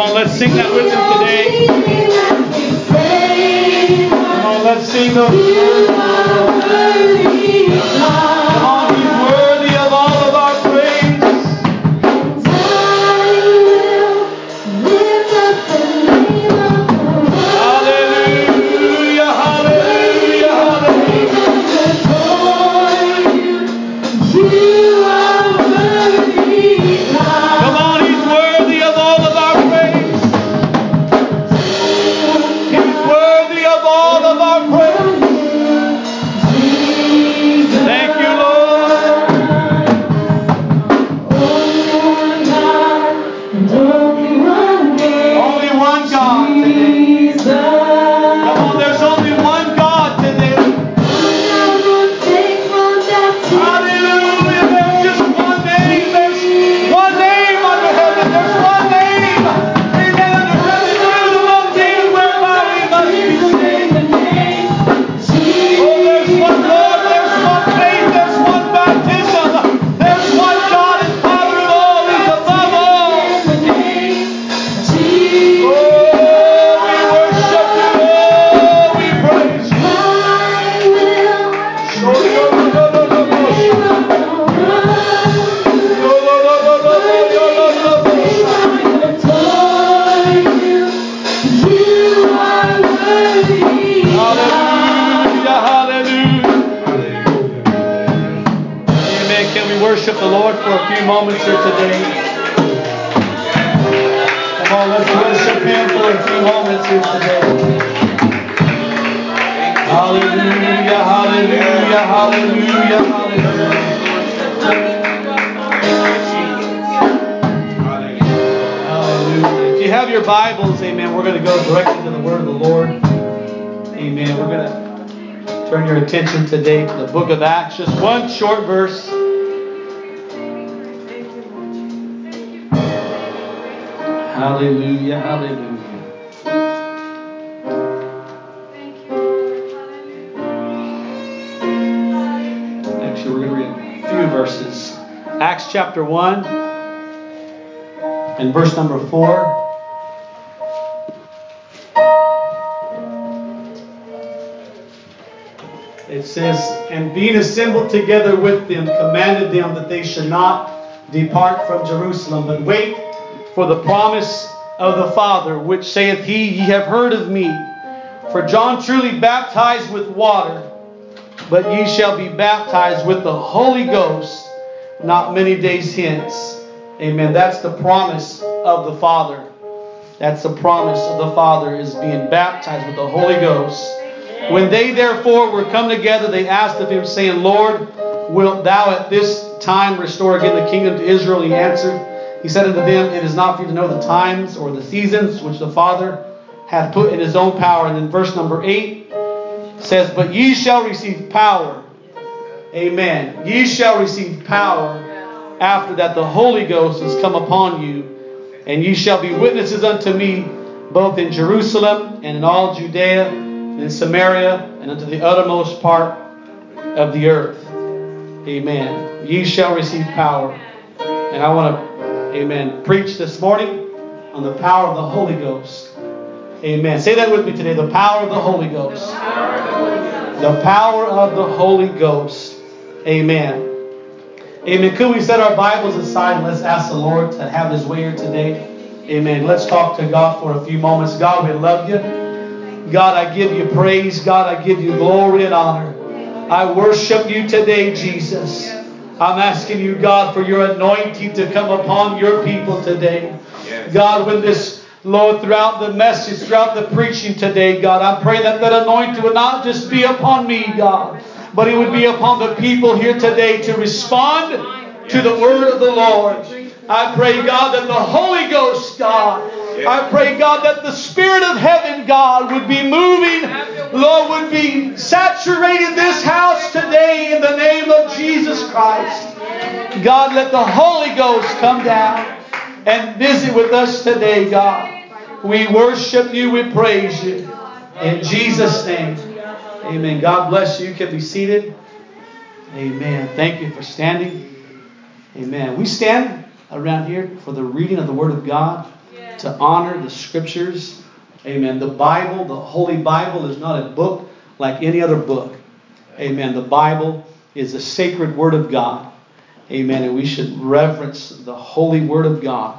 on, let's sing that with him today. Come on, let's sing those. You have your Bibles, amen, we're going to go directly to the Word of the Lord. Amen. We're going to turn your attention today to the book of Acts. Just one short verse. Hallelujah, hallelujah. Actually, we're going to read a few verses. Acts chapter 1 and verse number 4. Says, And being assembled together with them, commanded them that they should not depart from Jerusalem, but wait for the promise of the Father, which saith he, Ye have heard of me. For John truly baptized with water, but ye shall be baptized with the Holy Ghost not many days hence. Amen. That's the promise of the Father. That's the promise of the Father is being baptized with the Holy Ghost. When they therefore were come together, they asked of him, saying, Lord, wilt thou at this time restore again the kingdom to Israel? He answered, He said unto them, It is not for you to know the times or the seasons which the Father hath put in his own power. And then verse number 8 says, But ye shall receive power. Amen. Ye shall receive power after that the Holy Ghost is come upon you, and ye shall be witnesses unto me both in Jerusalem and in all Judea in Samaria and unto the uttermost part of the earth. Amen. Ye shall receive power. And I want to, amen, preach this morning on the power of the Holy Ghost. Amen. Say that with me today. The power of the Holy Ghost. The power of the Holy Ghost. Amen. Amen. Could we set our Bibles aside and let's ask the Lord to have His way here today? Amen. Let's talk to God for a few moments. God, we love you. God, I give you praise. God, I give you glory and honor. I worship you today, Jesus. I'm asking you, God, for your anointing to come upon your people today. God, when this, Lord, throughout the message, throughout the preaching today, God, I pray that that anointing would not just be upon me, God, but it would be upon the people here today to respond to the word of the Lord. I pray, God, that the Holy Ghost, God, I pray, God, that the Spirit of heaven, God, would be moving, Lord, would be saturating this house today in the name of Jesus Christ. God, let the Holy Ghost come down and visit with us today, God. We worship you, we praise you. In Jesus' name. Amen. God bless you. You can be seated. Amen. Thank you for standing. Amen. We stand around here for the reading of the Word of God. To honor the scriptures. Amen. The Bible, the Holy Bible, is not a book like any other book. Amen. The Bible is the sacred Word of God. Amen. And we should reverence the holy Word of God.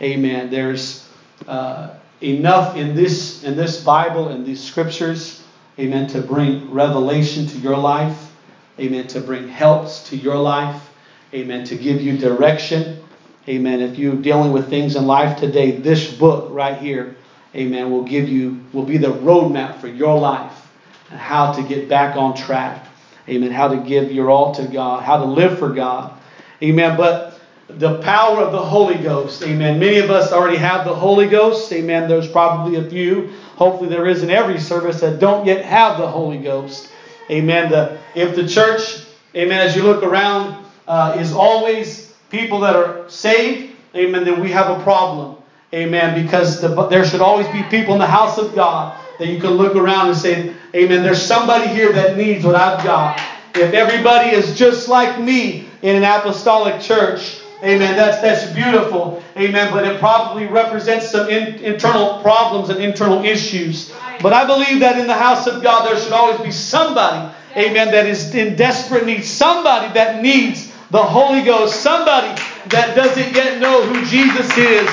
Amen. There's uh, enough in this in this Bible and these scriptures, amen, to bring revelation to your life, amen, to bring helps to your life, amen, to give you direction, amen. If you're dealing with things in life today, this book right here, amen, will give you will be the roadmap for your life and how to get back on track, amen, how to give your all to God, how to live for God, amen. But the power of the Holy Ghost. Amen. Many of us already have the Holy Ghost. Amen. There's probably a few. Hopefully, there is in every service that don't yet have the Holy Ghost. Amen. The, if the church, amen, as you look around, uh, is always people that are saved, amen, then we have a problem. Amen. Because the, there should always be people in the house of God that you can look around and say, Amen, there's somebody here that needs what I've got. If everybody is just like me in an apostolic church, Amen. That's that's beautiful. Amen. But it probably represents some in, internal problems and internal issues. But I believe that in the house of God there should always be somebody, amen, that is in desperate need. Somebody that needs the Holy Ghost. Somebody that doesn't yet know who Jesus is.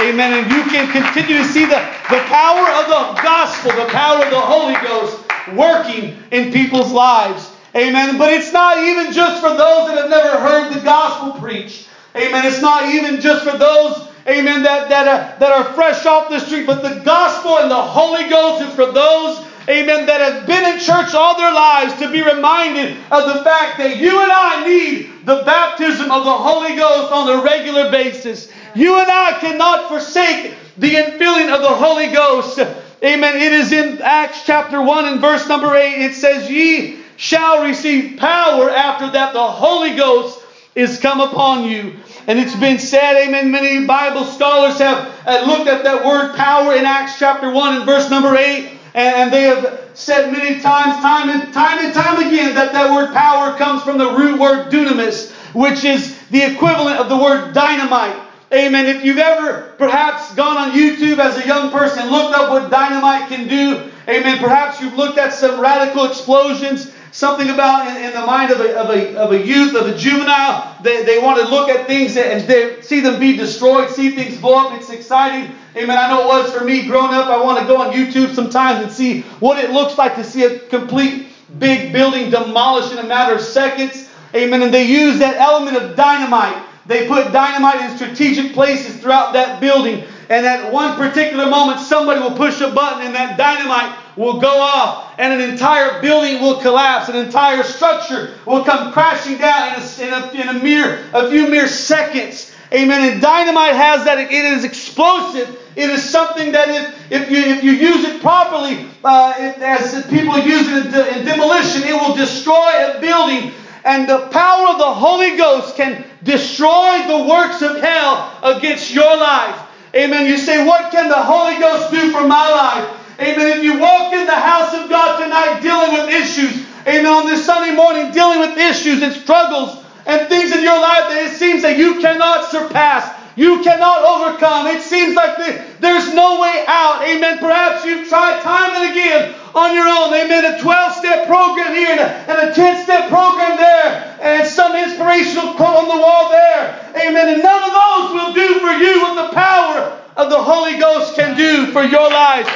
Amen. And you can continue to see the, the power of the gospel, the power of the Holy Ghost working in people's lives. Amen. But it's not even just for those that have never heard the gospel preached. Amen. It's not even just for those, amen, that, that, are, that are fresh off the street, but the gospel and the Holy Ghost is for those, amen, that have been in church all their lives to be reminded of the fact that you and I need the baptism of the Holy Ghost on a regular basis. You and I cannot forsake the infilling of the Holy Ghost. Amen. It is in Acts chapter 1 and verse number 8. It says, Ye shall receive power after that the Holy Ghost is come upon you. And it's been said, amen. Many Bible scholars have looked at that word power in Acts chapter 1 and verse number 8. And they have said many times, time and time and time again, that that word power comes from the root word dunamis, which is the equivalent of the word dynamite. Amen. If you've ever perhaps gone on YouTube as a young person, looked up what dynamite can do, amen. Perhaps you've looked at some radical explosions something about in, in the mind of a, of, a, of a youth, of a juvenile. They, they want to look at things and they see them be destroyed, see things blow up. It's exciting. Amen. I know it was for me growing up. I want to go on YouTube sometimes and see what it looks like to see a complete big building demolished in a matter of seconds. Amen. And they use that element of dynamite. They put dynamite in strategic places throughout that building. And at one particular moment, somebody will push a button and that dynamite will go off and an entire building will collapse. An entire structure will come crashing down in a, in a, in a mere, a few mere seconds. Amen. And dynamite has that. It is explosive. It is something that if, if, you, if you use it properly, uh, as people use it in, de- in demolition, it will destroy a building. And the power of the Holy Ghost can destroy the works of hell against your life. Amen. You say, What can the Holy Ghost do for my life? Amen. If you walk in the house of God tonight dealing with issues, amen, on this Sunday morning dealing with issues and struggles and things in your life that it seems that you cannot surpass, you cannot overcome. It seems like there's no way out. Amen. Perhaps you've tried time and again on your own. Amen. A 12 step program here and a 10 step program there and some inspirational quote on the wall there. Amen. And none of those will do for you what the power of the Holy Ghost can do for your life.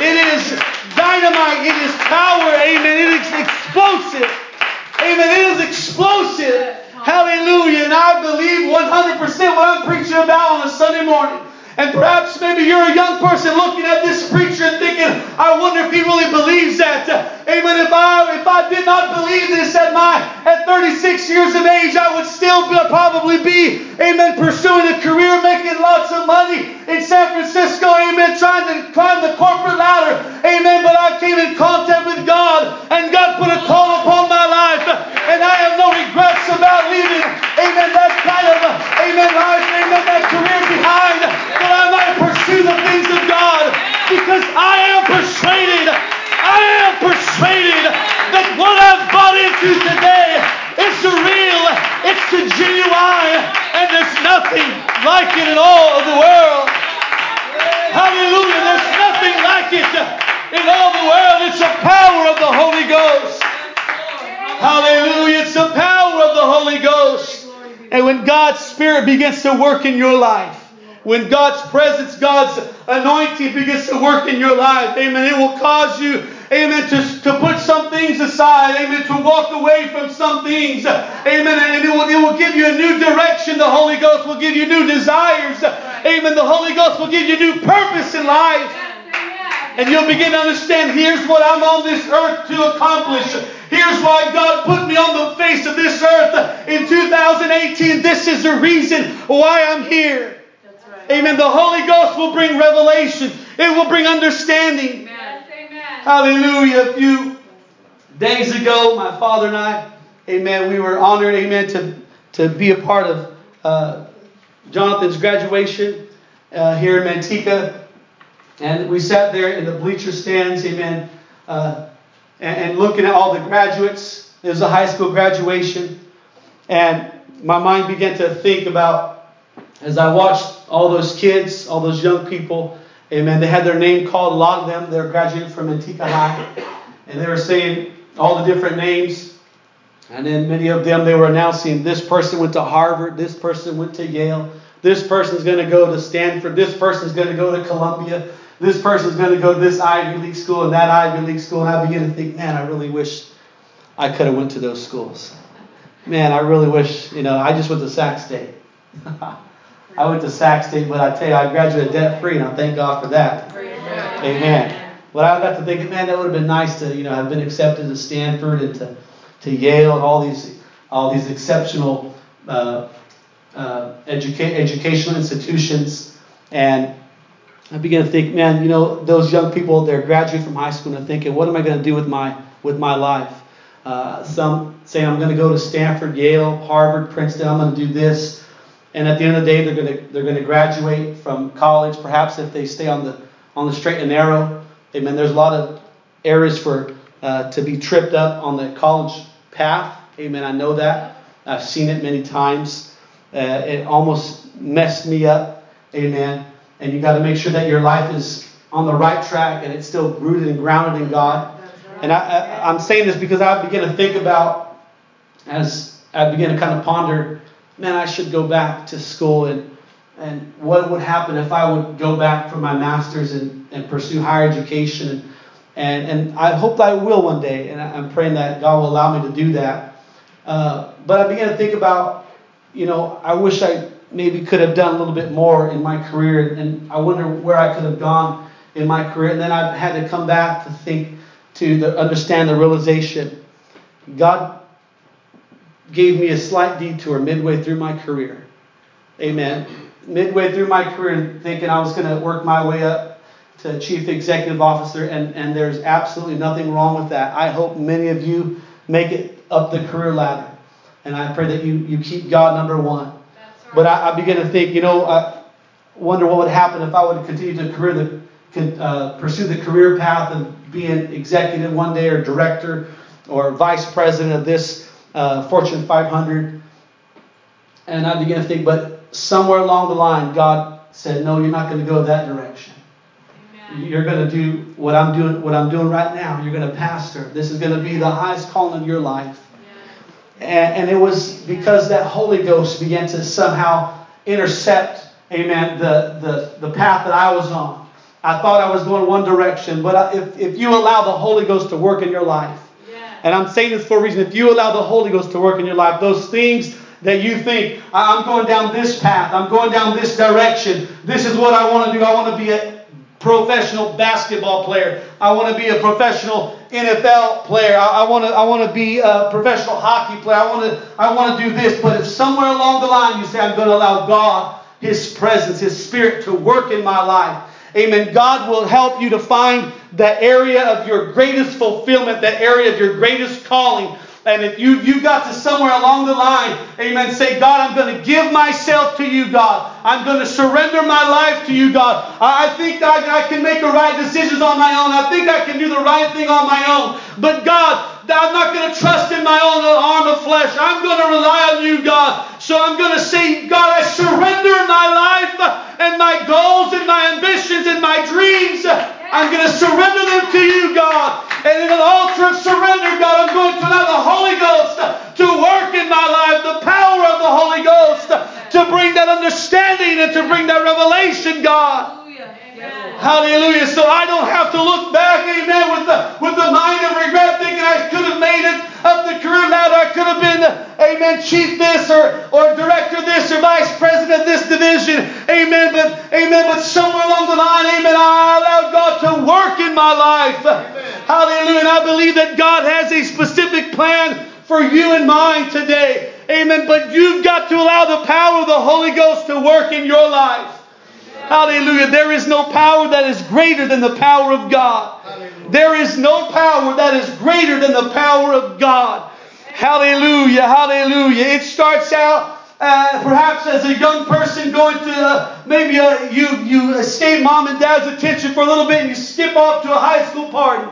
It is dynamite. It is power. Amen. It is explosive. Amen. It is explosive. Hallelujah. And I believe 100% what I'm preaching about on a Sunday morning. And perhaps maybe you're a young person looking at this preacher and thinking, I wonder if he really believes that. Amen. If I if I did not believe this at my at 36 years of age, I would still be, probably be, amen, pursuing a career, making lots of money in San Francisco, amen, trying to climb the corporate ladder. Amen. But I came in contact with God and God put a call upon my life. And I have no regrets about leaving, amen, that kind of, amen, life, amen, that career persuaded, I am persuaded that what I've bought into today is the real, it's the genuine, and there's nothing like it in all of the world. Hallelujah, there's nothing like it in all the world. It's the power of the Holy Ghost. Hallelujah, it's the power of the Holy Ghost. And when God's Spirit begins to work in your life, when God's presence, God's anointing begins to work in your life, amen, it will cause you, amen, to, to put some things aside, amen, to walk away from some things, amen, and it will, it will give you a new direction. The Holy Ghost will give you new desires, amen. The Holy Ghost will give you new purpose in life. And you'll begin to understand here's what I'm on this earth to accomplish. Here's why God put me on the face of this earth in 2018. This is the reason why I'm here. Amen. The Holy Ghost will bring revelation. It will bring understanding. Amen. Hallelujah. A few days ago, my father and I, amen, we were honored, amen, to, to be a part of uh, Jonathan's graduation uh, here in Manteca. And we sat there in the bleacher stands, amen, uh, and, and looking at all the graduates. It was a high school graduation. And my mind began to think about, as I watched all those kids, all those young people, amen, they had their name called. A lot of them, they're graduating from Manteca High. And they were saying all the different names. And then many of them, they were announcing this person went to Harvard, this person went to Yale, this person's going to go to Stanford, this person's going to go to Columbia, this person's going to go to this Ivy League school and that Ivy League school. And I begin to think, man, I really wish I could have went to those schools. Man, I really wish, you know, I just went to Sac State. I went to Sac State, but I tell you, I graduated debt free, and I thank God for that. Amen. Amen. But I got to thinking, man, that would have been nice to, you know, have been accepted to Stanford and to, to Yale and all these all these exceptional uh, uh, educa- educational institutions. And I began to think, man, you know, those young people, they're graduating from high school and they're thinking, what am I going to do with my with my life? Uh, some saying I'm going to go to Stanford, Yale, Harvard, Princeton. I'm going to do this. And at the end of the day, they're going to they're going to graduate from college. Perhaps if they stay on the on the straight and narrow. Amen. There's a lot of areas for uh, to be tripped up on the college path. Amen. I know that. I've seen it many times. Uh, it almost messed me up. Amen. And you got to make sure that your life is on the right track and it's still rooted and grounded in God. And I, I, I'm saying this because I begin to think about as I begin to kind of ponder man, I should go back to school and and what would happen if I would go back for my master's and, and pursue higher education and, and and I hope I will one day and I'm praying that God will allow me to do that. Uh, but I began to think about, you know, I wish I maybe could have done a little bit more in my career and I wonder where I could have gone in my career. And then I've had to come back to think to the, understand the realization God gave me a slight detour midway through my career. Amen. Midway through my career, and thinking I was going to work my way up to chief executive officer, and, and there's absolutely nothing wrong with that. I hope many of you make it up the career ladder. And I pray that you, you keep God number one. Right. But I, I begin to think, you know, I wonder what would happen if I would continue to career the, uh, pursue the career path of being executive one day or director or vice president of this uh, Fortune 500. And I began to think, but somewhere along the line, God said, no, you're not going to go that direction. Amen. You're going to do what I'm doing, what I'm doing right now. You're going to pastor. This is going to be the highest calling of your life. And, and, it was because that Holy Ghost began to somehow intercept, amen, the, the, the path that I was on. I thought I was going one direction, but if, if you allow the Holy Ghost to work in your life, and I'm saying this for a reason. If you allow the Holy Ghost to work in your life, those things that you think, I'm going down this path, I'm going down this direction, this is what I want to do. I want to be a professional basketball player. I want to be a professional NFL player. I, I, want to I want to be a professional hockey player. I want to I want to do this. But if somewhere along the line you say I'm going to allow God, His presence, His Spirit to work in my life, Amen. God will help you to find that area of your greatest fulfillment, that area of your greatest calling. And if you you got to somewhere along the line, amen, say, God, I'm going to give myself to you, God. I'm going to surrender my life to you, God. I, I think I, I can make the right decisions on my own. I think I can do the right thing on my own. But God, I'm not going to trust in my own arm of flesh. I'm going to rely on you, God. So I'm going to say, God, I surrender my life and my goals and my ambitions and my dreams. I'm going to surrender them to you, God. And in an altar of surrender, God, I'm going to allow the Holy Ghost to work in my life, the power of the Holy Ghost to bring that understanding and to bring that revelation, God. Hallelujah. So I don't have to look back, amen, with the, with the mind of regret, thinking I could have made it up the career ladder. I could have been, amen, chief this or, or director this or vice president of this division. Amen. But, amen, but somewhere along the line, amen, I allowed God to work in my life. Amen. Hallelujah. And I believe that God has a specific plan for you and mine today. Amen. But you've got to allow the power of the Holy Ghost to work in your life. Hallelujah. There is no power that is greater than the power of God. There is no power that is greater than the power of God. Hallelujah. Hallelujah. It starts out uh, perhaps as a young person going to uh, maybe uh, you you escape mom and dad's attention for a little bit and you skip off to a high school party.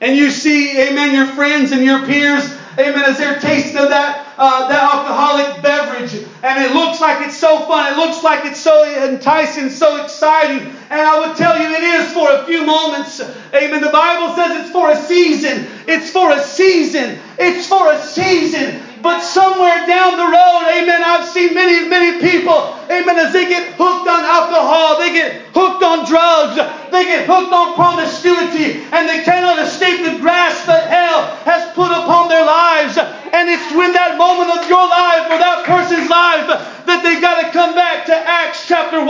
And you see, amen, your friends and your peers amen, as they're tasting of that, uh, that alcoholic beverage. And it looks like it's so fun. It looks like it's so enticing, so exciting. And I would tell you it is for a few moments. Amen. The Bible says it's for a season. It's for a season. It's for a season. But somewhere down the road, amen, I've seen many, many people, amen, as they get hooked on alcohol, they get hooked on drugs, they get hooked on promiscuity, and they cannot escape the grasp that hell has put upon their lives. And it's when that moment of your life or that person's life that they've got to come back to Acts chapter 1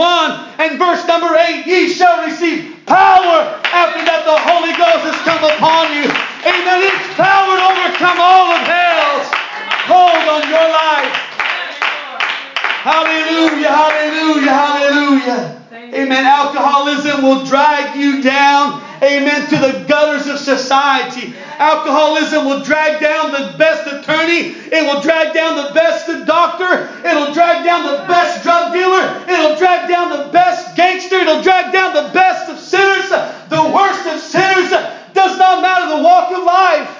and verse number 8. Ye shall receive power after that the Holy Ghost has come upon you. Amen. It's power to overcome all of hell's hold on your life. Hallelujah, hallelujah, hallelujah. Amen. Alcoholism will drag you down, amen, to the gutters of society. Alcoholism will drag down the best attorney. It will drag down the best doctor. It'll drag down the best drug dealer. It'll drag down the best gangster. It'll drag down the best of sinners, the worst of sinners. Does not matter the walk of life.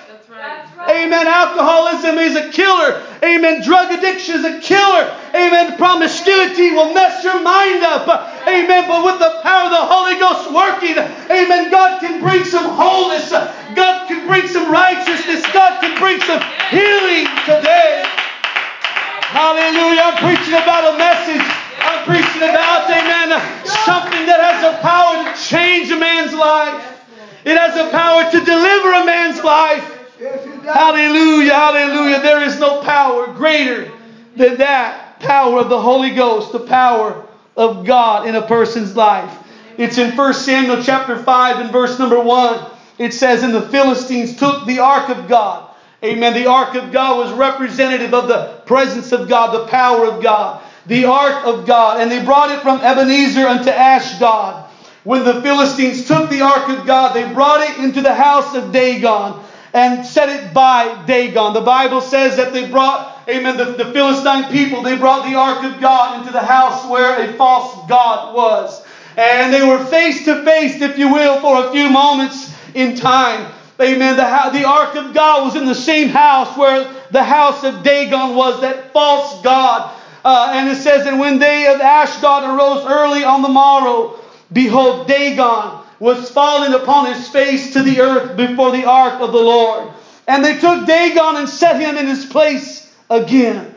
Amen. Alcoholism is a killer. Amen. Drug addiction is a killer. Amen. Promiscuity will mess your mind up. Amen. But with the power of the Holy Ghost working, amen, God can bring some wholeness. God can bring some righteousness. God can bring some healing today. Hallelujah. I'm preaching about a message. I'm preaching about, amen, something that has the power to change a man's life. It has the power to deliver a man's life. Hallelujah, hallelujah. There is no power greater than that power of the Holy Ghost, the power of God in a person's life. It's in 1 Samuel chapter 5 and verse number 1. It says, And the Philistines took the ark of God. Amen. The ark of God was representative of the presence of God, the power of God. The ark of God. And they brought it from Ebenezer unto Ashdod. When the Philistines took the ark of God, they brought it into the house of Dagon and set it by Dagon. The Bible says that they brought, amen, the, the Philistine people, they brought the ark of God into the house where a false God was. And they were face to face, if you will, for a few moments in time. Amen. The, the ark of God was in the same house where the house of Dagon was, that false God. Uh, and it says, And when they of Ashdod arose early on the morrow, behold, Dagon was falling upon his face to the earth before the ark of the Lord. And they took Dagon and set him in his place again,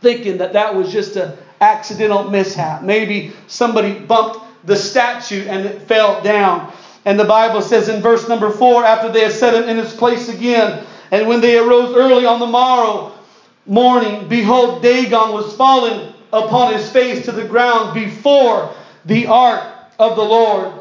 thinking that that was just an accidental mishap. Maybe somebody bumped the statue and it fell down. And the Bible says in verse number four, after they had set him in his place again, and when they arose early on the morrow morning, behold, Dagon was fallen upon his face to the ground before the ark of the Lord.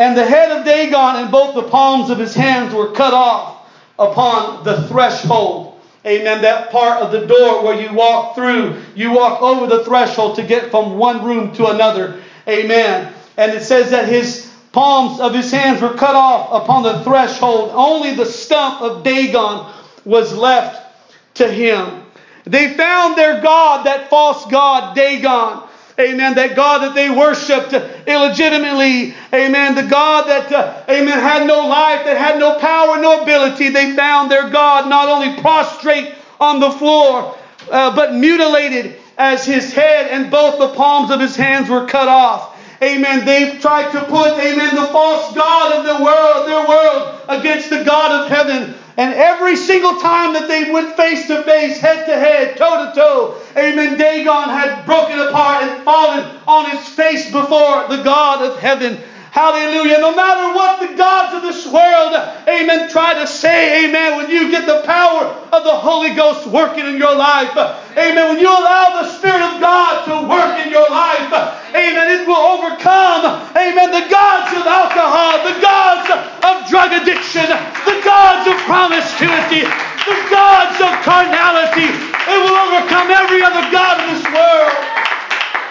And the head of Dagon and both the palms of his hands were cut off upon the threshold. Amen. That part of the door where you walk through, you walk over the threshold to get from one room to another. Amen. And it says that his palms of his hands were cut off upon the threshold. Only the stump of Dagon was left to him. They found their God, that false God, Dagon. Amen. That God that they worshiped illegitimately. Amen. The God that, uh, amen, had no life, that had no power, no ability. They found their God not only prostrate on the floor, uh, but mutilated as his head and both the palms of his hands were cut off. Amen. They've tried to put, amen, the false God of the world, their world against the God of heaven. And every single time that they went face to face, head to head, toe to toe, amen, Dagon had broken apart and fallen on his face before the God of heaven. Hallelujah. No matter what the gods of this world, amen, try to say, amen, when you get the power of the Holy Ghost working in your life, amen, when you allow the Spirit of God to work in your life, amen, it will overcome, amen, the gods of alcohol, the gods of drug addiction, the gods of promiscuity, the gods of carnality. It will overcome every other God in this world.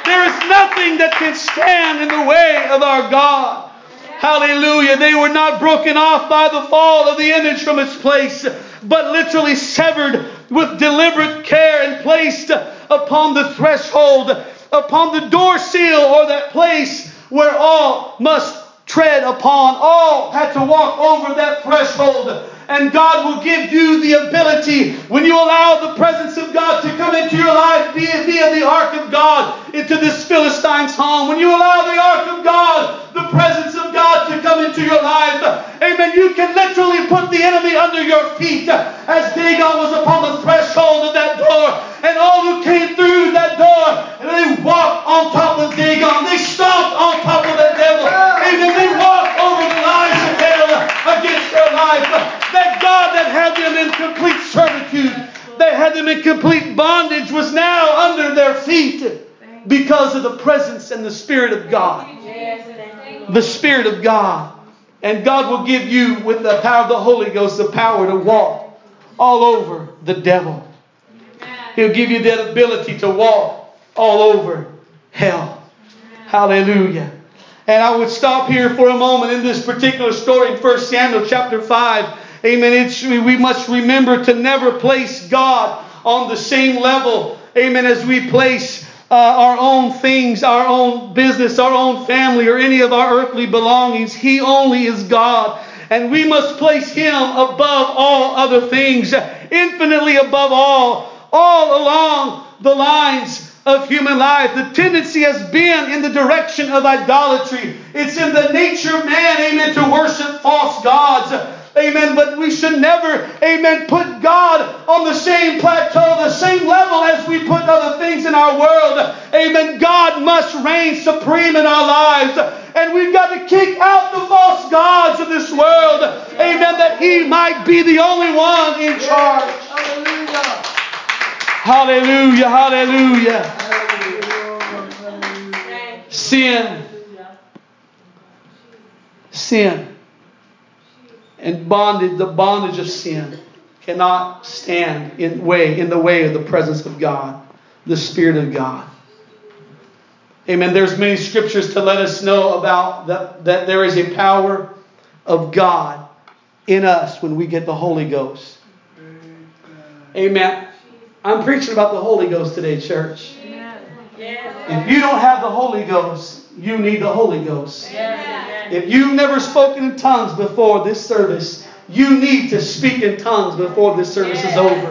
There is nothing that can stand in the way of our God. Hallelujah. They were not broken off by the fall of the image from its place, but literally severed with deliberate care and placed upon the threshold, upon the door seal, or that place where all must tread upon. All had to walk over that threshold and God will give you the ability when you allow the presence of God to come into your life via, via the ark of God into this Philistine's home. When you allow the ark of God, the presence of God to come into your life, amen, you can literally put the enemy under your feet as Dagon was upon the threshold of that door and all who came through that door, and they walked on top of Dagon. They stomped on top of the devil. Amen. They that God that had them in complete servitude, that had them in complete bondage, was now under their feet because of the presence and the Spirit of God. The Spirit of God. And God will give you, with the power of the Holy Ghost, the power to walk all over the devil. He'll give you that ability to walk all over hell. Hallelujah. And I would stop here for a moment in this particular story in 1 Samuel chapter 5 Amen. It's, we must remember to never place God on the same level, amen, as we place uh, our own things, our own business, our own family, or any of our earthly belongings. He only is God. And we must place Him above all other things, infinitely above all, all along the lines of human life. The tendency has been in the direction of idolatry. It's in the nature of man, amen, to worship false gods. Amen. But we should never, amen, put God on the same plateau, the same level as we put other things in our world. Amen. God must reign supreme in our lives. And we've got to kick out the false gods of this world. Amen. That He might be the only one in charge. Hallelujah. Hallelujah. Hallelujah. Sin. Sin and bondage, the bondage of sin cannot stand in way in the way of the presence of God, the Spirit of God. Amen. There's many scriptures to let us know about that, that there is a power of God in us when we get the Holy Ghost. Amen. I'm preaching about the Holy Ghost today, church. If you don't have the Holy Ghost, you need the Holy Ghost. If you've never spoken in tongues before this service, you need to speak in tongues before this service is over.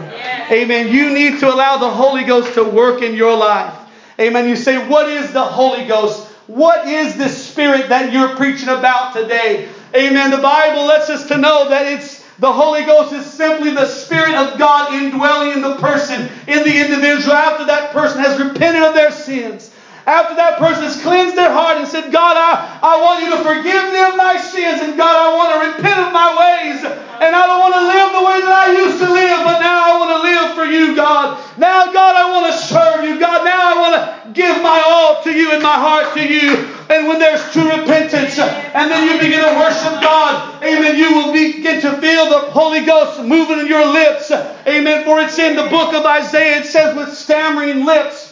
Amen. You need to allow the Holy Ghost to work in your life. Amen. You say, What is the Holy Ghost? What is this Spirit that you're preaching about today? Amen. The Bible lets us to know that it's the Holy Ghost is simply the Spirit of God indwelling in the person, in the individual, after that person has repented of their sins after that person has cleansed their heart and said, God, I, I want you to forgive of my sins, and God, I want to repent of my ways, and I don't want to live the way that I used to live, but now I want to live for you, God. Now, God, I want to serve you, God. Now I want to give my all to you and my heart to you. And when there's true repentance, and then you begin to worship God, amen, you will begin to feel the Holy Ghost moving in your lips. Amen. For it's in the book of Isaiah, it says, with stammering lips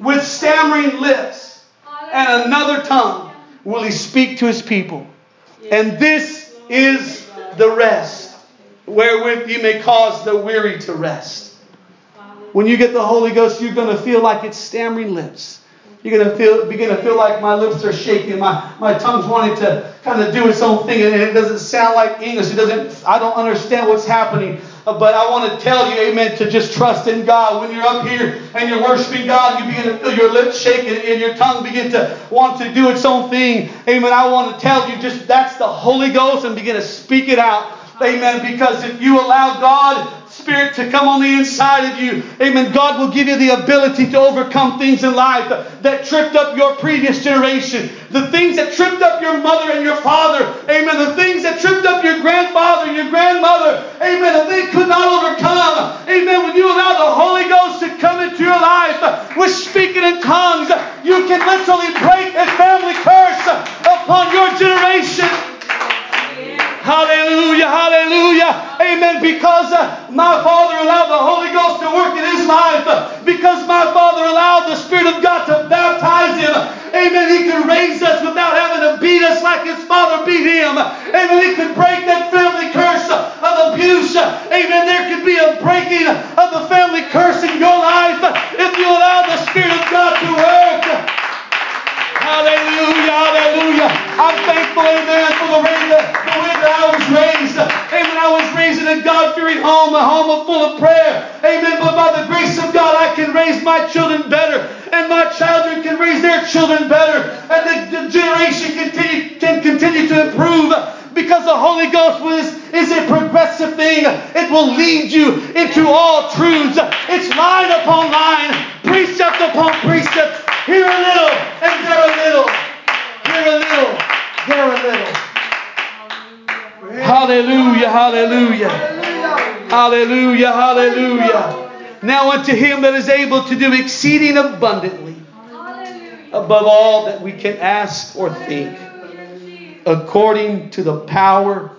with stammering lips and another tongue will he speak to his people. And this is the rest wherewith you may cause the weary to rest. When you get the Holy Ghost, you're going to feel like it's stammering lips. You're going to feel, begin to feel like my lips are shaking, my, my tongue's wanting to kind of do its own thing, and it doesn't sound like English. It doesn't, I don't understand what's happening. But I want to tell you, amen, to just trust in God. When you're up here and you're worshiping God, you begin to feel your lips shaking and your tongue begin to want to do its own thing. Amen. I want to tell you just that's the Holy Ghost and begin to speak it out. Amen. Because if you allow God Spirit to come on the inside of you. Amen. God will give you the ability to overcome things in life that tripped up your previous generation. The things that tripped up your mother and your father. Amen. The things that tripped up your grandfather and your grandmother. Amen. That they could not overcome. Amen. When you allow the Holy Ghost to come into your life with speaking in tongues, you can literally break a family curse upon your generation. Hallelujah, hallelujah. Amen. Because uh, my Father allowed the Holy Ghost to work in his life. Because my able to do exceeding abundantly above all that we can ask or think, according to the power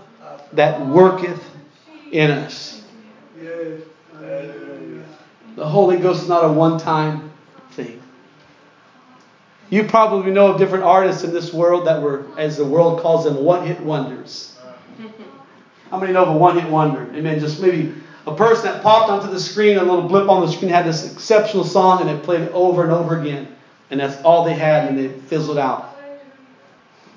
that worketh in us. The Holy Ghost is not a one time thing. You probably know of different artists in this world that were, as the world calls them, one hit wonders. How many know of a one hit wonder? Amen. Just maybe a person that popped onto the screen, a little blip on the screen, had this exceptional song and they played it over and over again. And that's all they had and they fizzled out.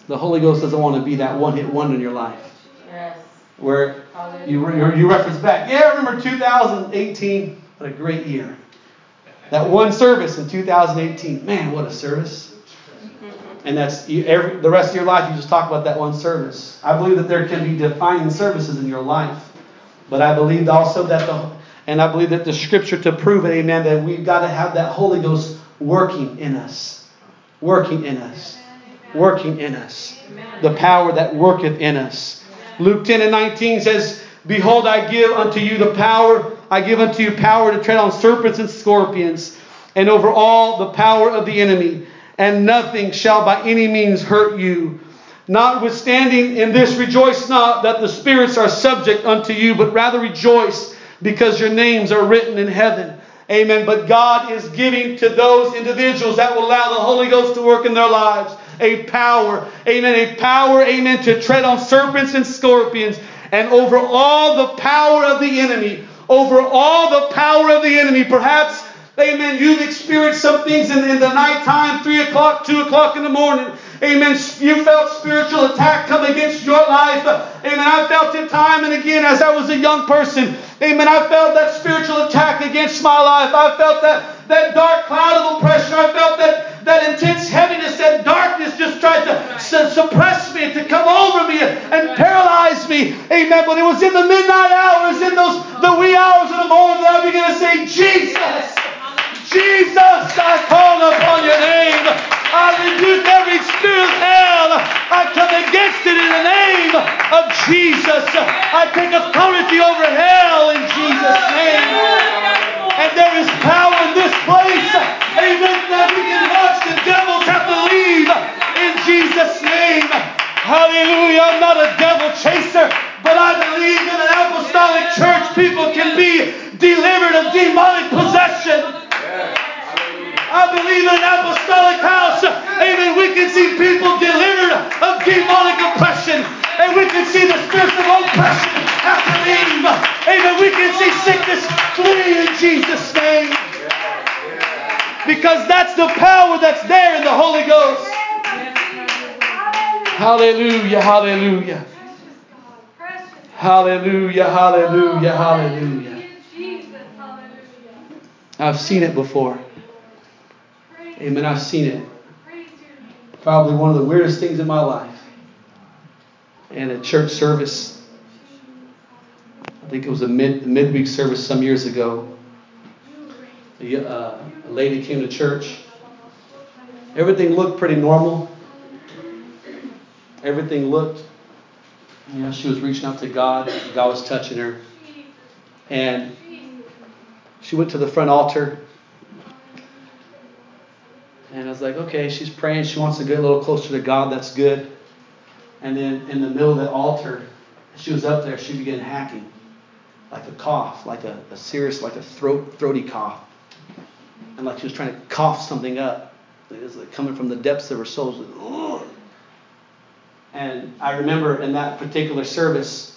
The Holy Ghost doesn't want to be that one hit wonder in your life. Yes. Where you, you reference back, yeah, I remember 2018, what a great year. That one service in 2018. Man, what a service. And that's every, the rest of your life, you just talk about that one service. I believe that there can be defining services in your life. But I believe also that the, and I believe that the scripture to prove it, amen, that we've got to have that Holy Ghost working in us. Working in us. Working in us. The power that worketh in us. Luke 10 and 19 says, Behold, I give unto you the power I give unto you power to tread on serpents and scorpions, and over all the power of the enemy, and nothing shall by any means hurt you. Notwithstanding, in this rejoice not that the spirits are subject unto you, but rather rejoice because your names are written in heaven. Amen. But God is giving to those individuals that will allow the Holy Ghost to work in their lives a power. Amen. A power, amen, to tread on serpents and scorpions and over all the power of the enemy over all the power of the enemy. Perhaps, amen, you've experienced some things in, in the nighttime, 3 o'clock, 2 o'clock in the morning. Amen. You felt spiritual attack come against your life. Amen. I felt it time and again as I was a young person. Amen. I felt that spiritual attack against my life. I felt that, that dark cloud of oppression. I felt that, that intense heaviness, that darkness just tried to suppress me, to come over me and paralyze me. Amen. But it was in the midnight hours, in those the wee hours of the morning that I began to say, Jesus, Jesus, I call upon your name. I rebuke every spirit of hell. I come against it in the name of Jesus. I take authority over hell in Jesus' name. And there is power in this place. Amen. That we can watch the devils have to leave in Jesus' name. Hallelujah. I'm not a devil chaser, but I believe in an apostolic church people can be delivered of demonic possession. I believe in an apostolic house. Amen. We can see people delivered of demonic oppression. And we can see the spirits of oppression to leave. Amen. We can see sickness flee in Jesus' name. Because that's the power that's there in the Holy Ghost. Hallelujah. Hallelujah. Hallelujah, hallelujah, hallelujah. I've seen it before. Amen. I've seen it. Probably one of the weirdest things in my life. And a church service, I think it was a mid midweek service some years ago. A, uh, a lady came to church. Everything looked pretty normal. Everything looked, you know, she was reaching out to God. God was touching her. And she went to the front altar. And I was like, okay, she's praying. She wants to get a little closer to God. That's good. And then in the middle of that altar, she was up there. She began hacking, like a cough, like a, a serious, like a throat, throaty cough, and like she was trying to cough something up. It was like coming from the depths of her soul. Like, and I remember in that particular service,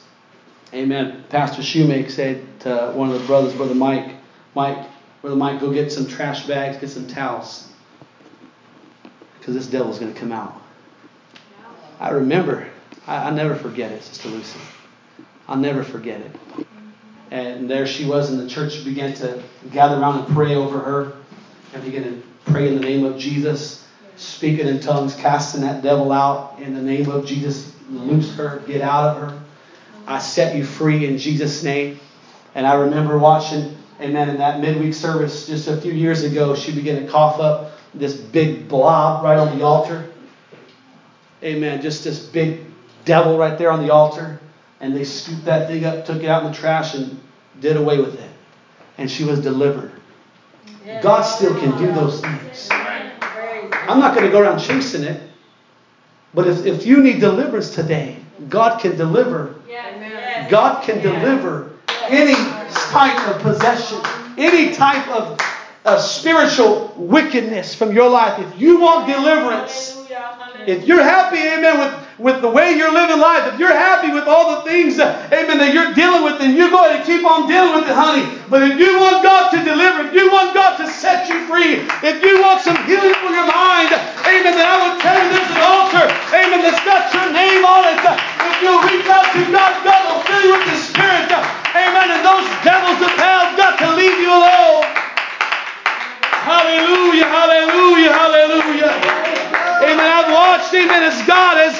Amen. Pastor Shoemake said to one of the brothers, Brother Mike, Mike, Brother Mike, go get some trash bags, get some towels, because this devil's going to come out. I remember, I, I never forget it, Sister Lucy. I'll never forget it. And there she was, and the church began to gather around and pray over her and begin to pray in the name of Jesus, speaking in tongues, casting that devil out in the name of Jesus. Loose her, get out of her. I set you free in Jesus' name. And I remember watching, amen, in that midweek service just a few years ago, she began to cough up this big blob right on the altar. Amen. Just this big devil right there on the altar. And they scooped that thing up, took it out in the trash, and did away with it. And she was delivered. God still can do those things. I'm not going to go around chasing it. But if, if you need deliverance today, God can deliver. God can deliver any type of possession, any type of, of spiritual wickedness from your life. If you want deliverance, if you're happy, amen, with, with the way you're living life, if you're happy with all the things, uh, amen, that you're dealing with, then you go ahead and keep on dealing with it, honey. But if you want God to deliver, if you want God to set you free, if you want some healing for your mind, amen, then I would tell you there's an altar, amen, that's got your name on it. If you'll reach out to God, God will fill you with the Spirit, amen, and those devils of hell got to leave you alone. Hallelujah, hallelujah, hallelujah. Amen. I've watched, amen, as God has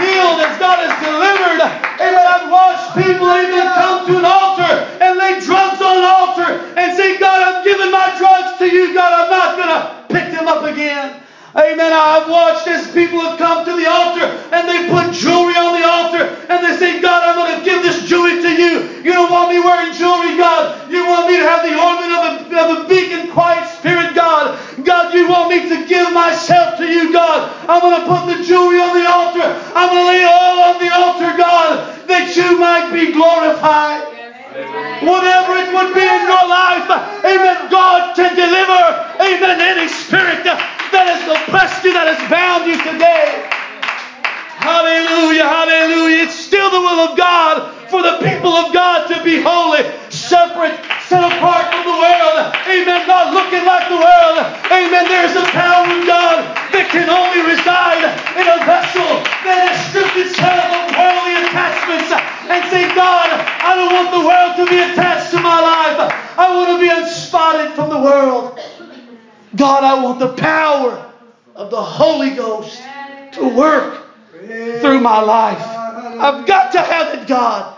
healed, as God has delivered. Amen. I've watched people, amen, come to an altar and lay drugs on an altar and say, God, I'm giving my drugs to you. God, I'm not going to pick them up again. Amen. I've watched as people have come to the altar and they put jewelry on the altar and they say, God, I'm going to give this jewelry to you. You don't want me wearing jewelry, God. You want me to have the ornament of a, of a big and quiet spirit, God. God, you want me to give myself to you, God. I'm going to put the jewelry on the altar. I'm going to lay it all on the altar, God, that you might be glorified. Whatever it would be in your life, amen, God can deliver, amen, any spirit that has oppressed you, that has bound you today. Hallelujah, hallelujah. It's still the will of God for the people of God to be holy, separate, set apart from the world. Amen. Not looking like the world. Amen. There's a power of God that can only reside in a vessel that has stripped itself of worldly attachments and say, God, I don't want the world to be attached to my life. I want to be unspotted from the world. God, I want the power of the Holy Ghost to work through my life. I've got to have it, God.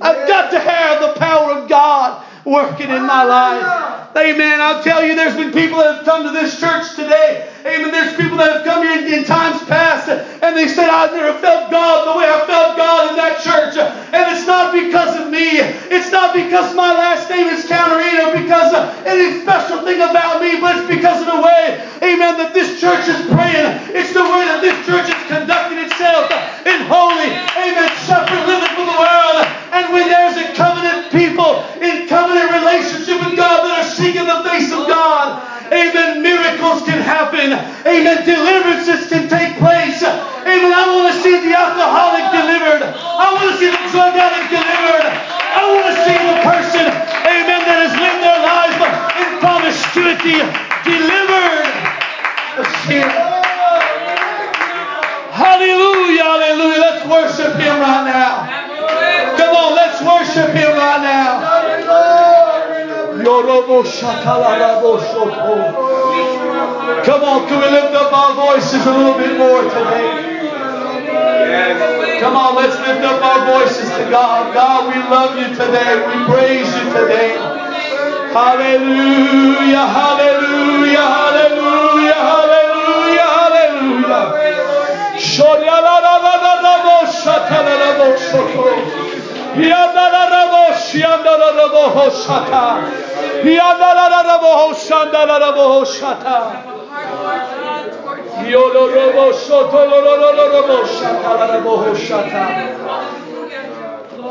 I've got to have the power of God working in my life. Amen. I'll tell you, there's been people that have come to this church today. Amen. There's people that have come here in, in times past and they said, I've never felt God the way I felt God in that church. And it's not because of me. It's not because my last name is Counterine or because of any special thing about me, but it's because of the way, amen, that this church is praying. It's the way that this church is conducting itself in holy, amen, separate living from the world. And when there's a covenant people in covenant relationship with God that are seeking the face of God, amen, miracles can happen. Amen, deliverances can take place. Amen, I want to see the alcoholic delivered. I want to see the drug addict delivered. I want to see the person, amen, that has lived their life in promiscuity delivered. Hallelujah, hallelujah. Let's worship Him right now. Come on, let's Come on, can we lift up our voices a little bit more today? Come on, let's lift up our voices to God. God, we love you today. We praise you today. Hallelujah, hallelujah, hallelujah, hallelujah, hallelujah.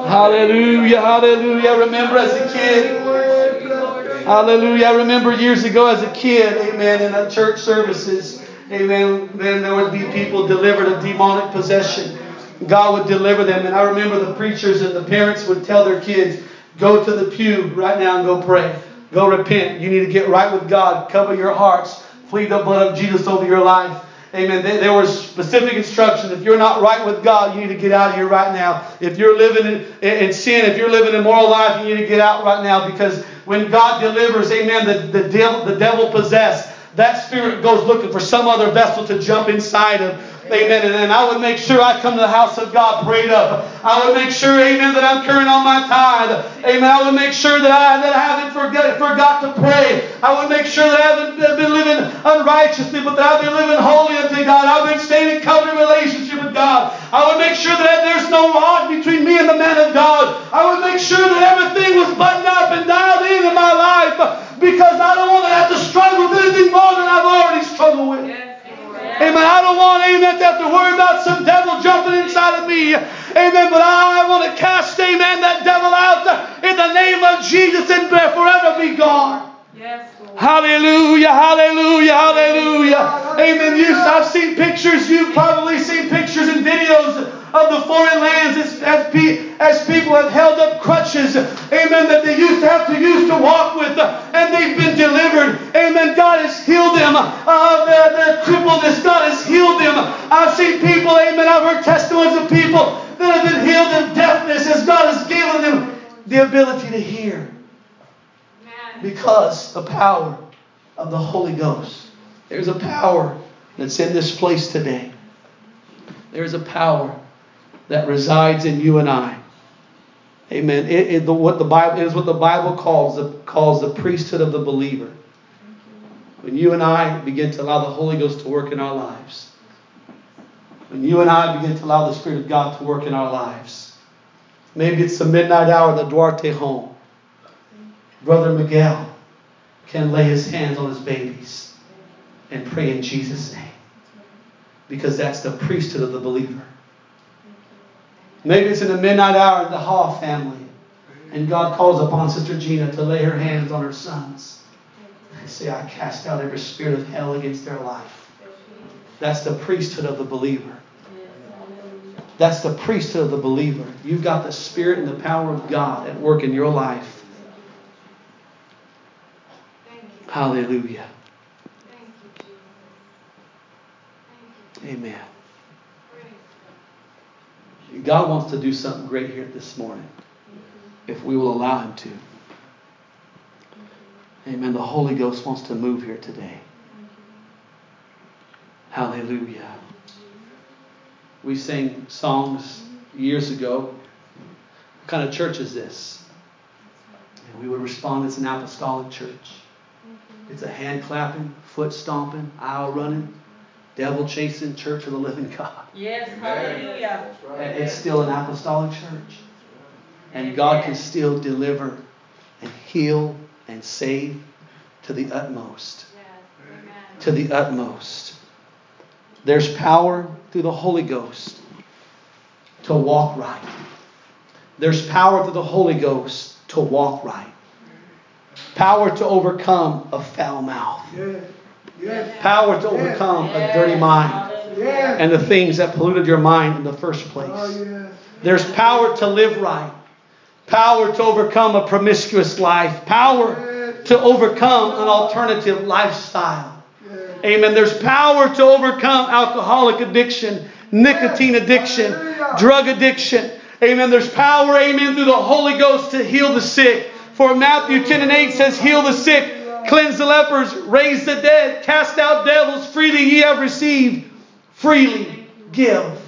Hallelujah, hallelujah. Remember as a kid. Hallelujah. I remember years ago as a kid, amen, in a church services, amen, then there would be people delivered of demonic possession. God would deliver them. And I remember the preachers and the parents would tell their kids, go to the pew right now and go pray. Go repent. You need to get right with God. Cover your hearts. Plead the blood of Jesus over your life. Amen. There were specific instructions. If you're not right with God, you need to get out of here right now. If you're living in, in sin, if you're living a moral life, you need to get out right now because when God delivers, amen, the, the, devil, the devil possessed, that spirit goes looking for some other vessel to jump inside of. Amen. And then I would make sure I come to the house of God prayed up. I would make sure, amen, that I'm carrying on my tithe. Amen. I would make sure that I, that I haven't forget, forgot to pray. I would make sure that I haven't been living unrighteously, but that I've been living holy unto God. I've been staying in covenant relationship with God. I would make sure that there's no log between me and the man of God. I would make sure that everything was buttoned up and dialed in in my life because I don't want to have to struggle with anything more than I've already struggled with. Yes. Amen. I don't want, amen, to have to worry about some devil jumping inside of me. Amen. But I want to cast, amen, that devil out in the name of Jesus and forever be gone. Yes, Hallelujah, hallelujah, hallelujah. Amen. You, I've seen pictures, you've probably seen pictures and videos of the foreign lands as, as, pe- as people have held up crutches, amen, that they used to have to use to walk with, uh, and they've been delivered. Amen. God has healed them of their, their crippledness. God has healed them. I've seen people, amen, I've heard testimonies of people that have been healed of deafness as God has given them the ability to hear. Because the power of the Holy Ghost. There's a power that's in this place today. There's a power that resides in you and I. Amen. It, it, the, what the Bible is what the Bible calls the, calls the priesthood of the believer. When you and I begin to allow the Holy Ghost to work in our lives, when you and I begin to allow the Spirit of God to work in our lives, maybe it's the midnight hour, the Duarte home. Brother Miguel can lay his hands on his babies and pray in Jesus' name. Because that's the priesthood of the believer. Maybe it's in the midnight hour in the Hall family, and God calls upon Sister Gina to lay her hands on her sons and say, I cast out every spirit of hell against their life. That's the priesthood of the believer. That's the priesthood of the believer. You've got the spirit and the power of God at work in your life. Hallelujah. Amen. God wants to do something great here this morning if we will allow Him to. Amen. The Holy Ghost wants to move here today. Hallelujah. We sang songs years ago. What kind of church is this? And we would respond, it's an apostolic church. It's a hand clapping, foot stomping, aisle running, devil chasing church of the living God. Yes, hallelujah. It's still an apostolic church. And God can still deliver and heal and save to the utmost. To the utmost. There's power through the Holy Ghost to walk right. There's power through the Holy Ghost to walk right. Power to overcome a foul mouth. Power to overcome a dirty mind and the things that polluted your mind in the first place. Oh, There's power to live right, power to overcome a promiscuous life, power to overcome an alternative lifestyle. Amen. There's power to overcome alcoholic addiction, nicotine addiction, drug addiction. Amen. There's power, amen, through the Holy Ghost to heal the sick For Matthew 10 and 8 says, Heal the sick, cleanse the lepers, raise the dead, cast out devils, freely ye have received, freely give.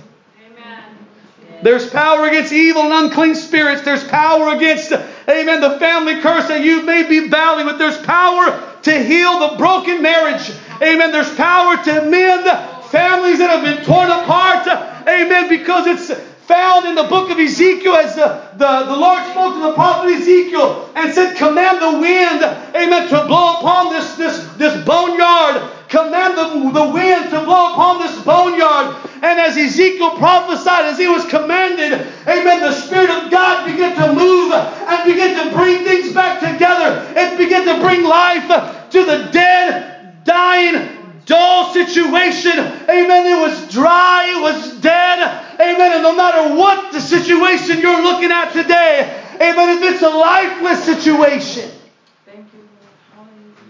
There's power against evil and unclean spirits. There's power against, amen, the family curse that you may be battling with. There's power to heal the broken marriage. Amen. There's power to mend families that have been torn apart. Amen. Because it's found in the book of Ezekiel as the, the, the Lord spoke to the prophet Ezekiel and said, Command the wind, amen, to blow upon this, this, this boneyard. Command the, the wind to blow upon this boneyard. And as Ezekiel prophesied, as he was commanded, amen, the Spirit of God began to move and began to bring things back together. It began to bring life to the dead, dying, dull situation. Amen. It was dry, it was dead. Amen. And no matter what the situation you're looking at today, amen, if it's a lifeless situation,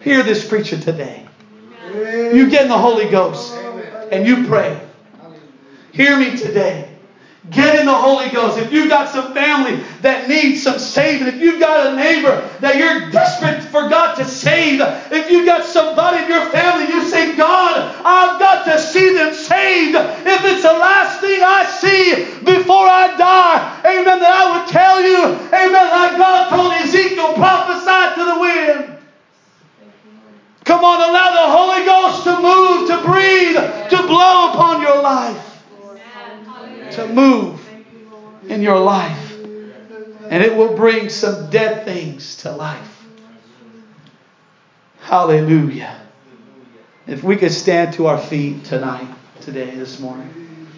hear this preacher today. You get in the Holy Ghost and you pray. Hear me today. Get in the Holy Ghost. If you've got some family that needs some saving, if you've got a neighbor that you're desperate for God to save, if you've got somebody in your family, you say, God, I've got to see them saved. If it's the last thing I see before I die, amen, that I would tell you, amen, like God told Ezekiel, prophesy to the wind. Come on, allow the Holy Ghost to move, to breathe, to blow upon your life move in your life. And it will bring some dead things to life. Hallelujah. If we could stand to our feet tonight, today, this morning,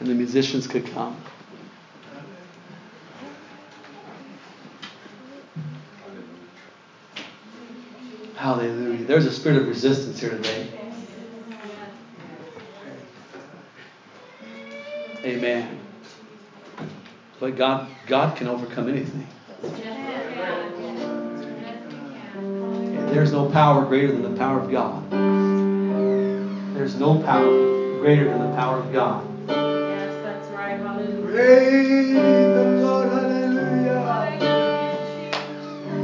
and the musicians could come. Hallelujah. There's a spirit of resistance here today. Amen. But God, God can overcome anything. And there's no power greater than the power of God. There's no power greater than the power of God. Yes, that's right. Hallelujah. Praise the Lord. Hallelujah.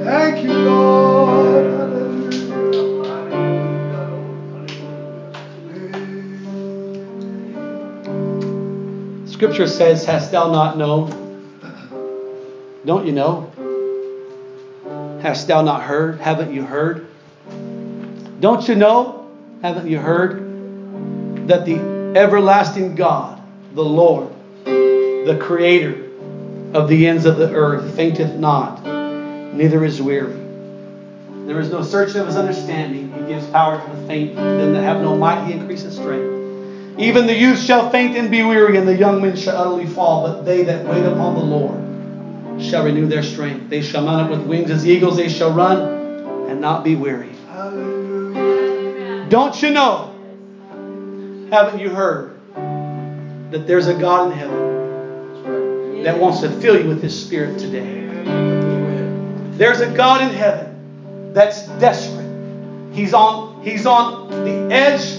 Thank you, Lord. Scripture says, Hast thou not known? Don't you know? Hast thou not heard? Haven't you heard? Don't you know? Haven't you heard? That the everlasting God, the Lord, the Creator of the ends of the earth, fainteth not, neither is weary. There is no searching of his understanding. He gives power to the faint. Them that have no might, he increases strength. Even the youth shall faint and be weary, and the young men shall utterly fall. But they that wait upon the Lord shall renew their strength. They shall mount up with wings as eagles. They shall run and not be weary. Don't you know? Haven't you heard that there's a God in heaven that wants to fill you with His Spirit today? There's a God in heaven that's desperate. He's on. He's on the edge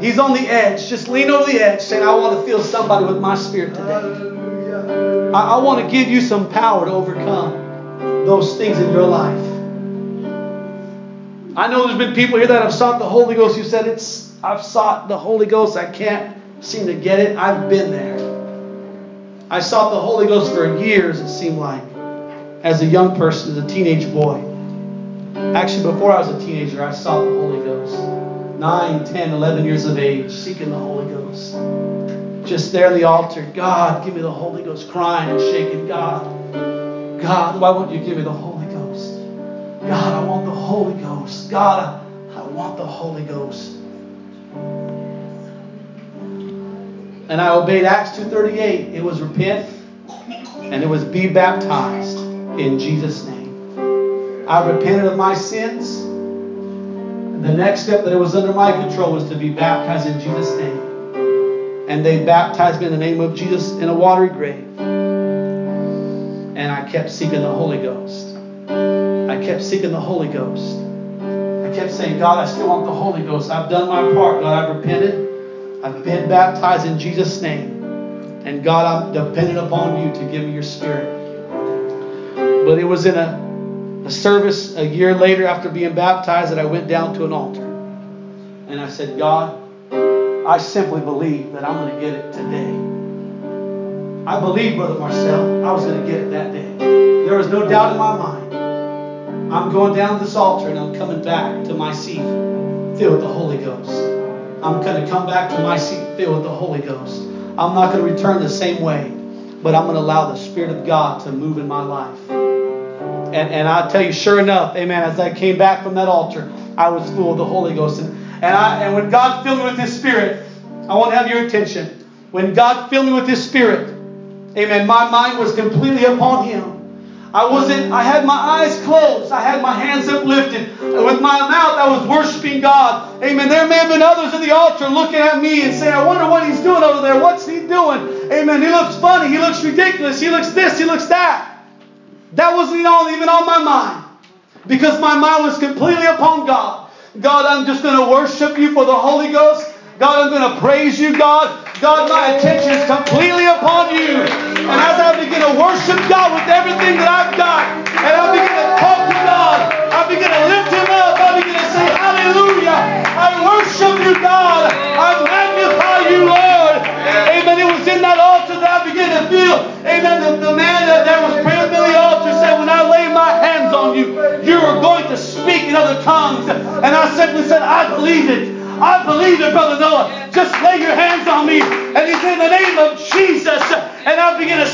He's on the edge. Just lean over the edge saying, I want to feel somebody with my spirit today. I, I want to give you some power to overcome those things in your life. I know there's been people here that have sought the Holy Ghost. You said it's I've sought the Holy Ghost. I can't seem to get it. I've been there. I sought the Holy Ghost for years, it seemed like, as a young person, as a teenage boy. Actually, before I was a teenager, I sought the Holy Ghost. 9, 10, 11 years of age, seeking the Holy Ghost. Just there at the altar, God, give me the Holy Ghost, crying and shaking. God, God, why won't you give me the Holy Ghost? God, I want the Holy Ghost. God, I want the Holy Ghost. And I obeyed Acts 2.38. It was repent and it was be baptized in Jesus' name. I repented of my sins the next step that it was under my control was to be baptized in Jesus' name. And they baptized me in the name of Jesus in a watery grave. And I kept seeking the Holy Ghost. I kept seeking the Holy Ghost. I kept saying, God, I still want the Holy Ghost. I've done my part. God, I've repented. I've been baptized in Jesus' name. And God, I'm dependent upon you to give me your spirit. But it was in a, a service a year later after being baptized that I went down to an altar. And I said, God, I simply believe that I'm going to get it today. I believe, Brother Marcel, I was going to get it that day. There was no doubt in my mind. I'm going down this altar and I'm coming back to my seat filled with the Holy Ghost. I'm going to come back to my seat filled with the Holy Ghost. I'm not going to return the same way, but I'm going to allow the Spirit of God to move in my life. And, and I'll tell you, sure enough, amen, as I came back from that altar, I was full of the Holy Ghost. And, and, I, and when God filled me with His Spirit, I want to have your attention. When God filled me with His Spirit, amen, my mind was completely upon Him. I wasn't, I had my eyes closed. I had my hands uplifted. And With my mouth, I was worshiping God. Amen. There may have been others at the altar looking at me and saying, I wonder what he's doing over there. What's he doing? Amen. He looks funny. He looks ridiculous. He looks this. He looks that. That wasn't even on my mind because my mind was completely upon God. God, I'm just going to worship you for the Holy Ghost. God, I'm going to praise you, God. God, my attention is completely upon you. And as I begin to worship God with everything that I've got, and I begin to talk to God, I begin to lift Him up, I begin to say, Hallelujah. I worship you, God. I magnify you, Lord. Amen. It was in that altar that I began to feel, amen, the, the man that, that was praying at the altar said, When I lay my hands on you, you are going to speak in other tongues. And I simply said, I believe it. I believe it, Brother Noah. Just lay your hands on me. And said, In the name of Jesus. And I began to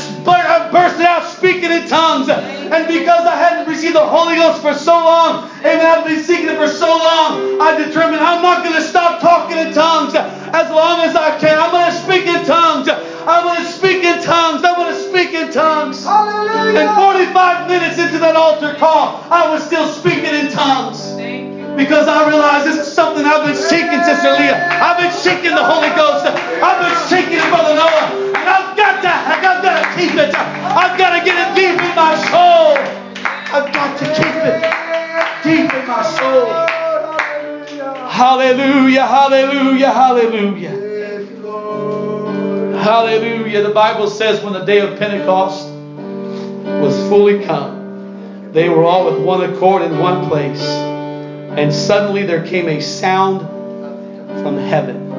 burst out speaking in tongues. And because I hadn't received the Holy Ghost for so long, and I've been seeking it for so long, I determined I'm not going to stop talking in tongues as long as I can. I'm going to speak in tongues. I'm going to speak in tongues. I'm going to speak in tongues. Hallelujah. And 45 minutes into that altar call, I was still speaking in tongues because I realize this is something I've been seeking, Sister Leah. I've been seeking the Holy Ghost. I've been seeking Brother Noah. And I've got to, I've got to keep it. I've got to get it deep in my soul. I've got to keep it deep in my soul. Hallelujah, hallelujah, hallelujah. Hallelujah. The Bible says when the day of Pentecost was fully come, they were all with one accord in one place. And suddenly there came a sound from heaven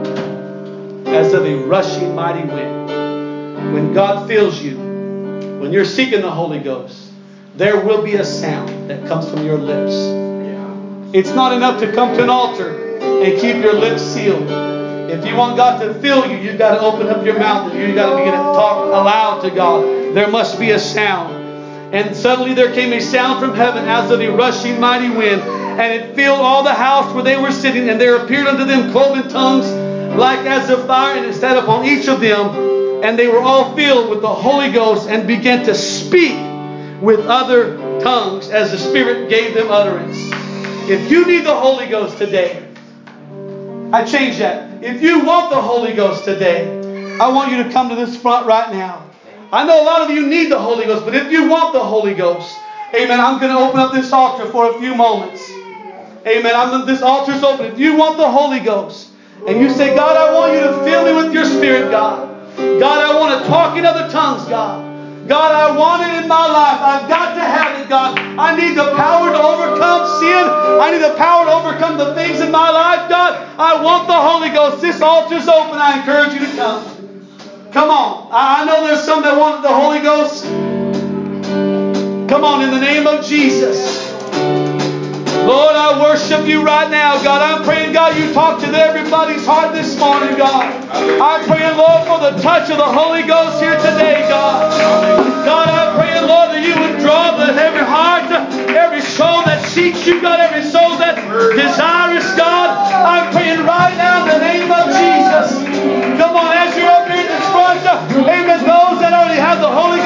as of a rushing mighty wind. When God fills you, when you're seeking the Holy Ghost, there will be a sound that comes from your lips. It's not enough to come to an altar and keep your lips sealed. If you want God to fill you, you've got to open up your mouth and you've got to begin to talk aloud to God. There must be a sound. And suddenly there came a sound from heaven as of a rushing mighty wind, and it filled all the house where they were sitting, and there appeared unto them cloven tongues like as of fire, and it sat upon each of them, and they were all filled with the Holy Ghost, and began to speak with other tongues as the Spirit gave them utterance. If you need the Holy Ghost today, I change that. If you want the Holy Ghost today, I want you to come to this front right now. I know a lot of you need the Holy Ghost, but if you want the Holy Ghost, amen, I'm going to open up this altar for a few moments. Amen. I'm, this open. If you want the Holy Ghost, and you say, God, I want you to fill me with your Spirit, God. God, I want to talk in other tongues, God. God, I want it in my life. I've got to have it, God. I need the power to overcome sin. I need the power to overcome the things in my life, God. I want the Holy Ghost. This altar's open. I encourage you to come. Come on. I know there's some that want the Holy Ghost. Come on, in the name of Jesus. Lord, I worship you right now, God. I'm praying, God, you talk to everybody's heart this morning, God. I'm praying, Lord, for the touch of the Holy Ghost here today, God. God, I'm praying, Lord, that you would draw the, every heart, every soul that seeks you, God, every soul that's desirous, God. I'm praying right now in the name of Jesus. Come on, as you're up here in this front, amen, those that already have the Holy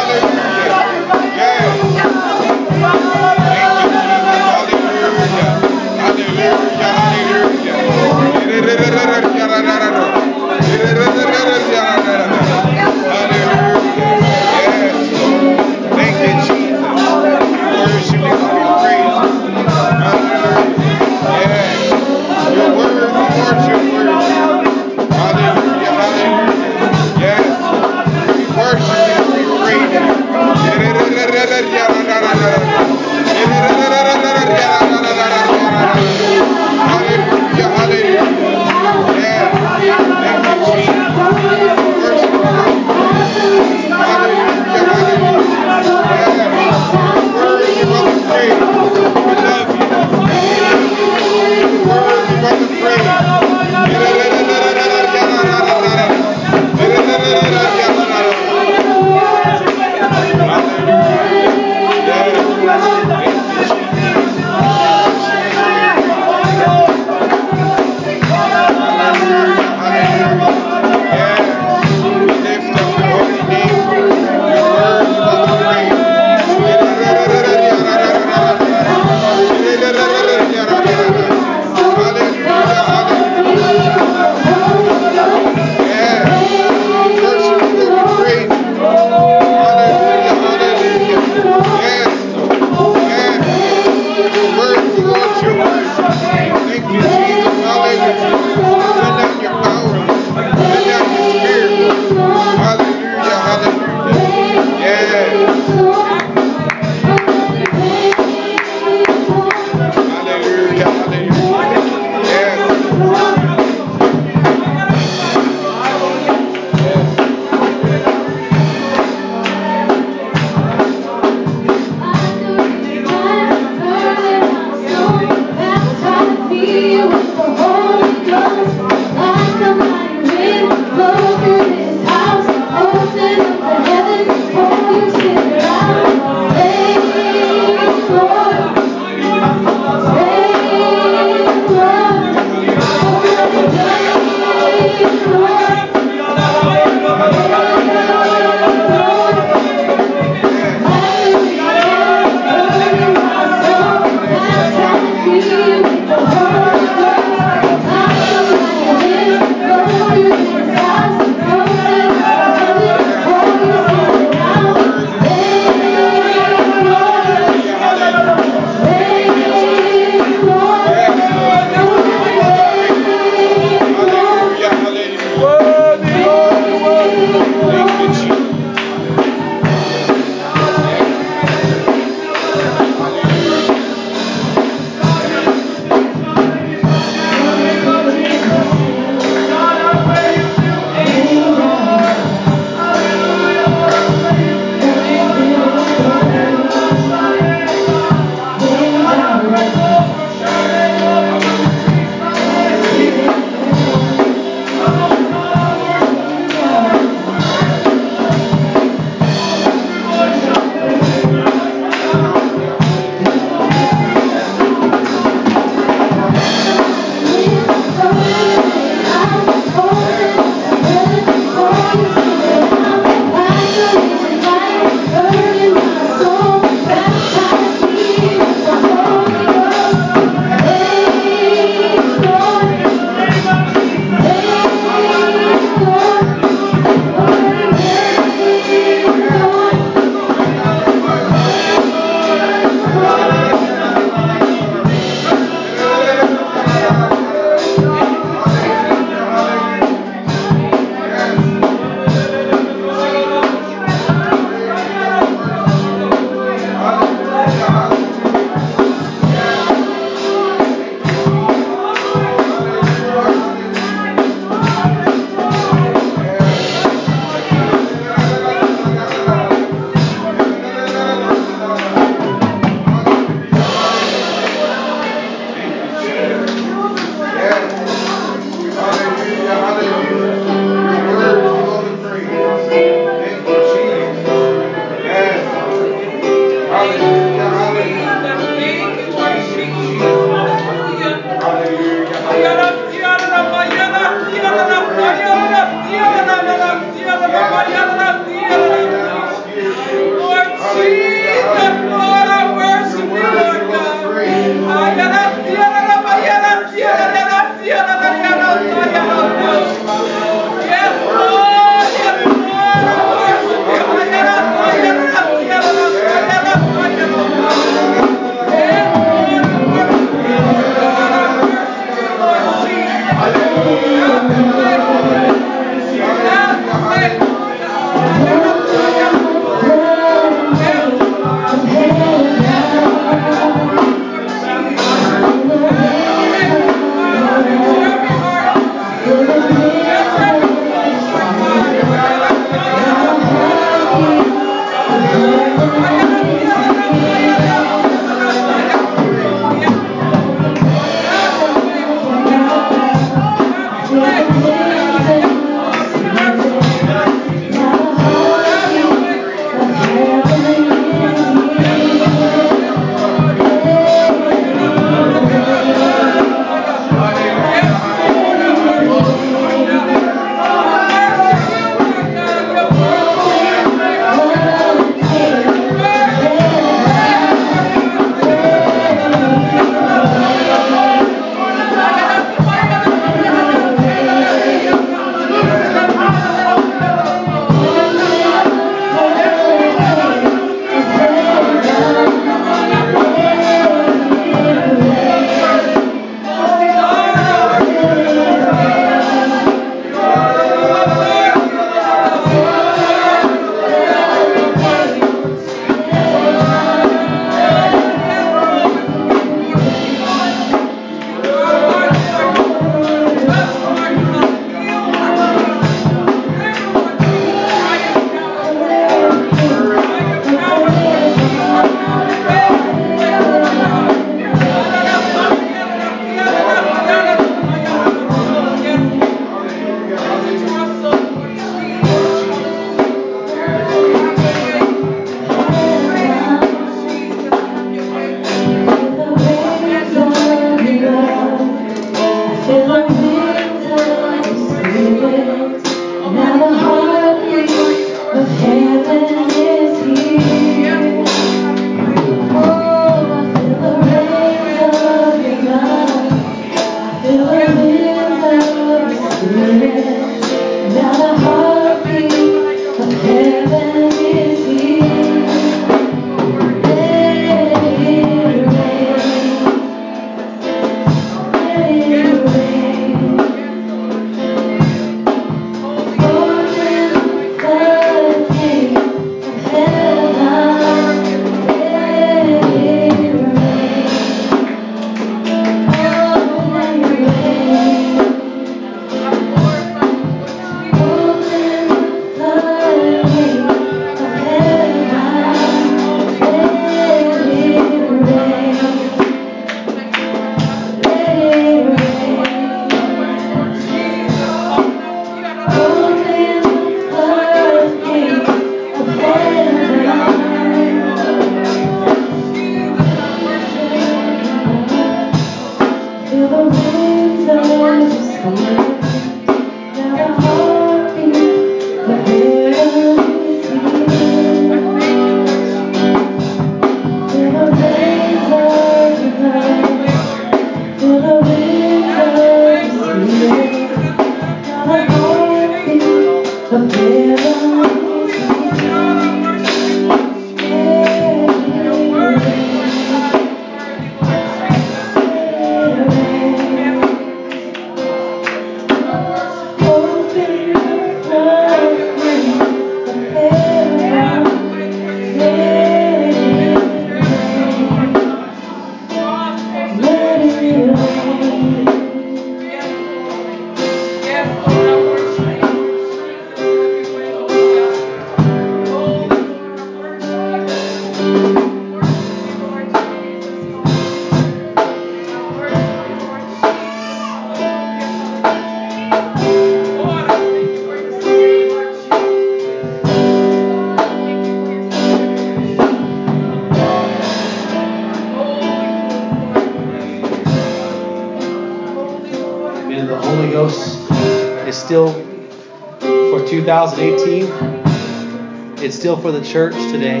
the church today.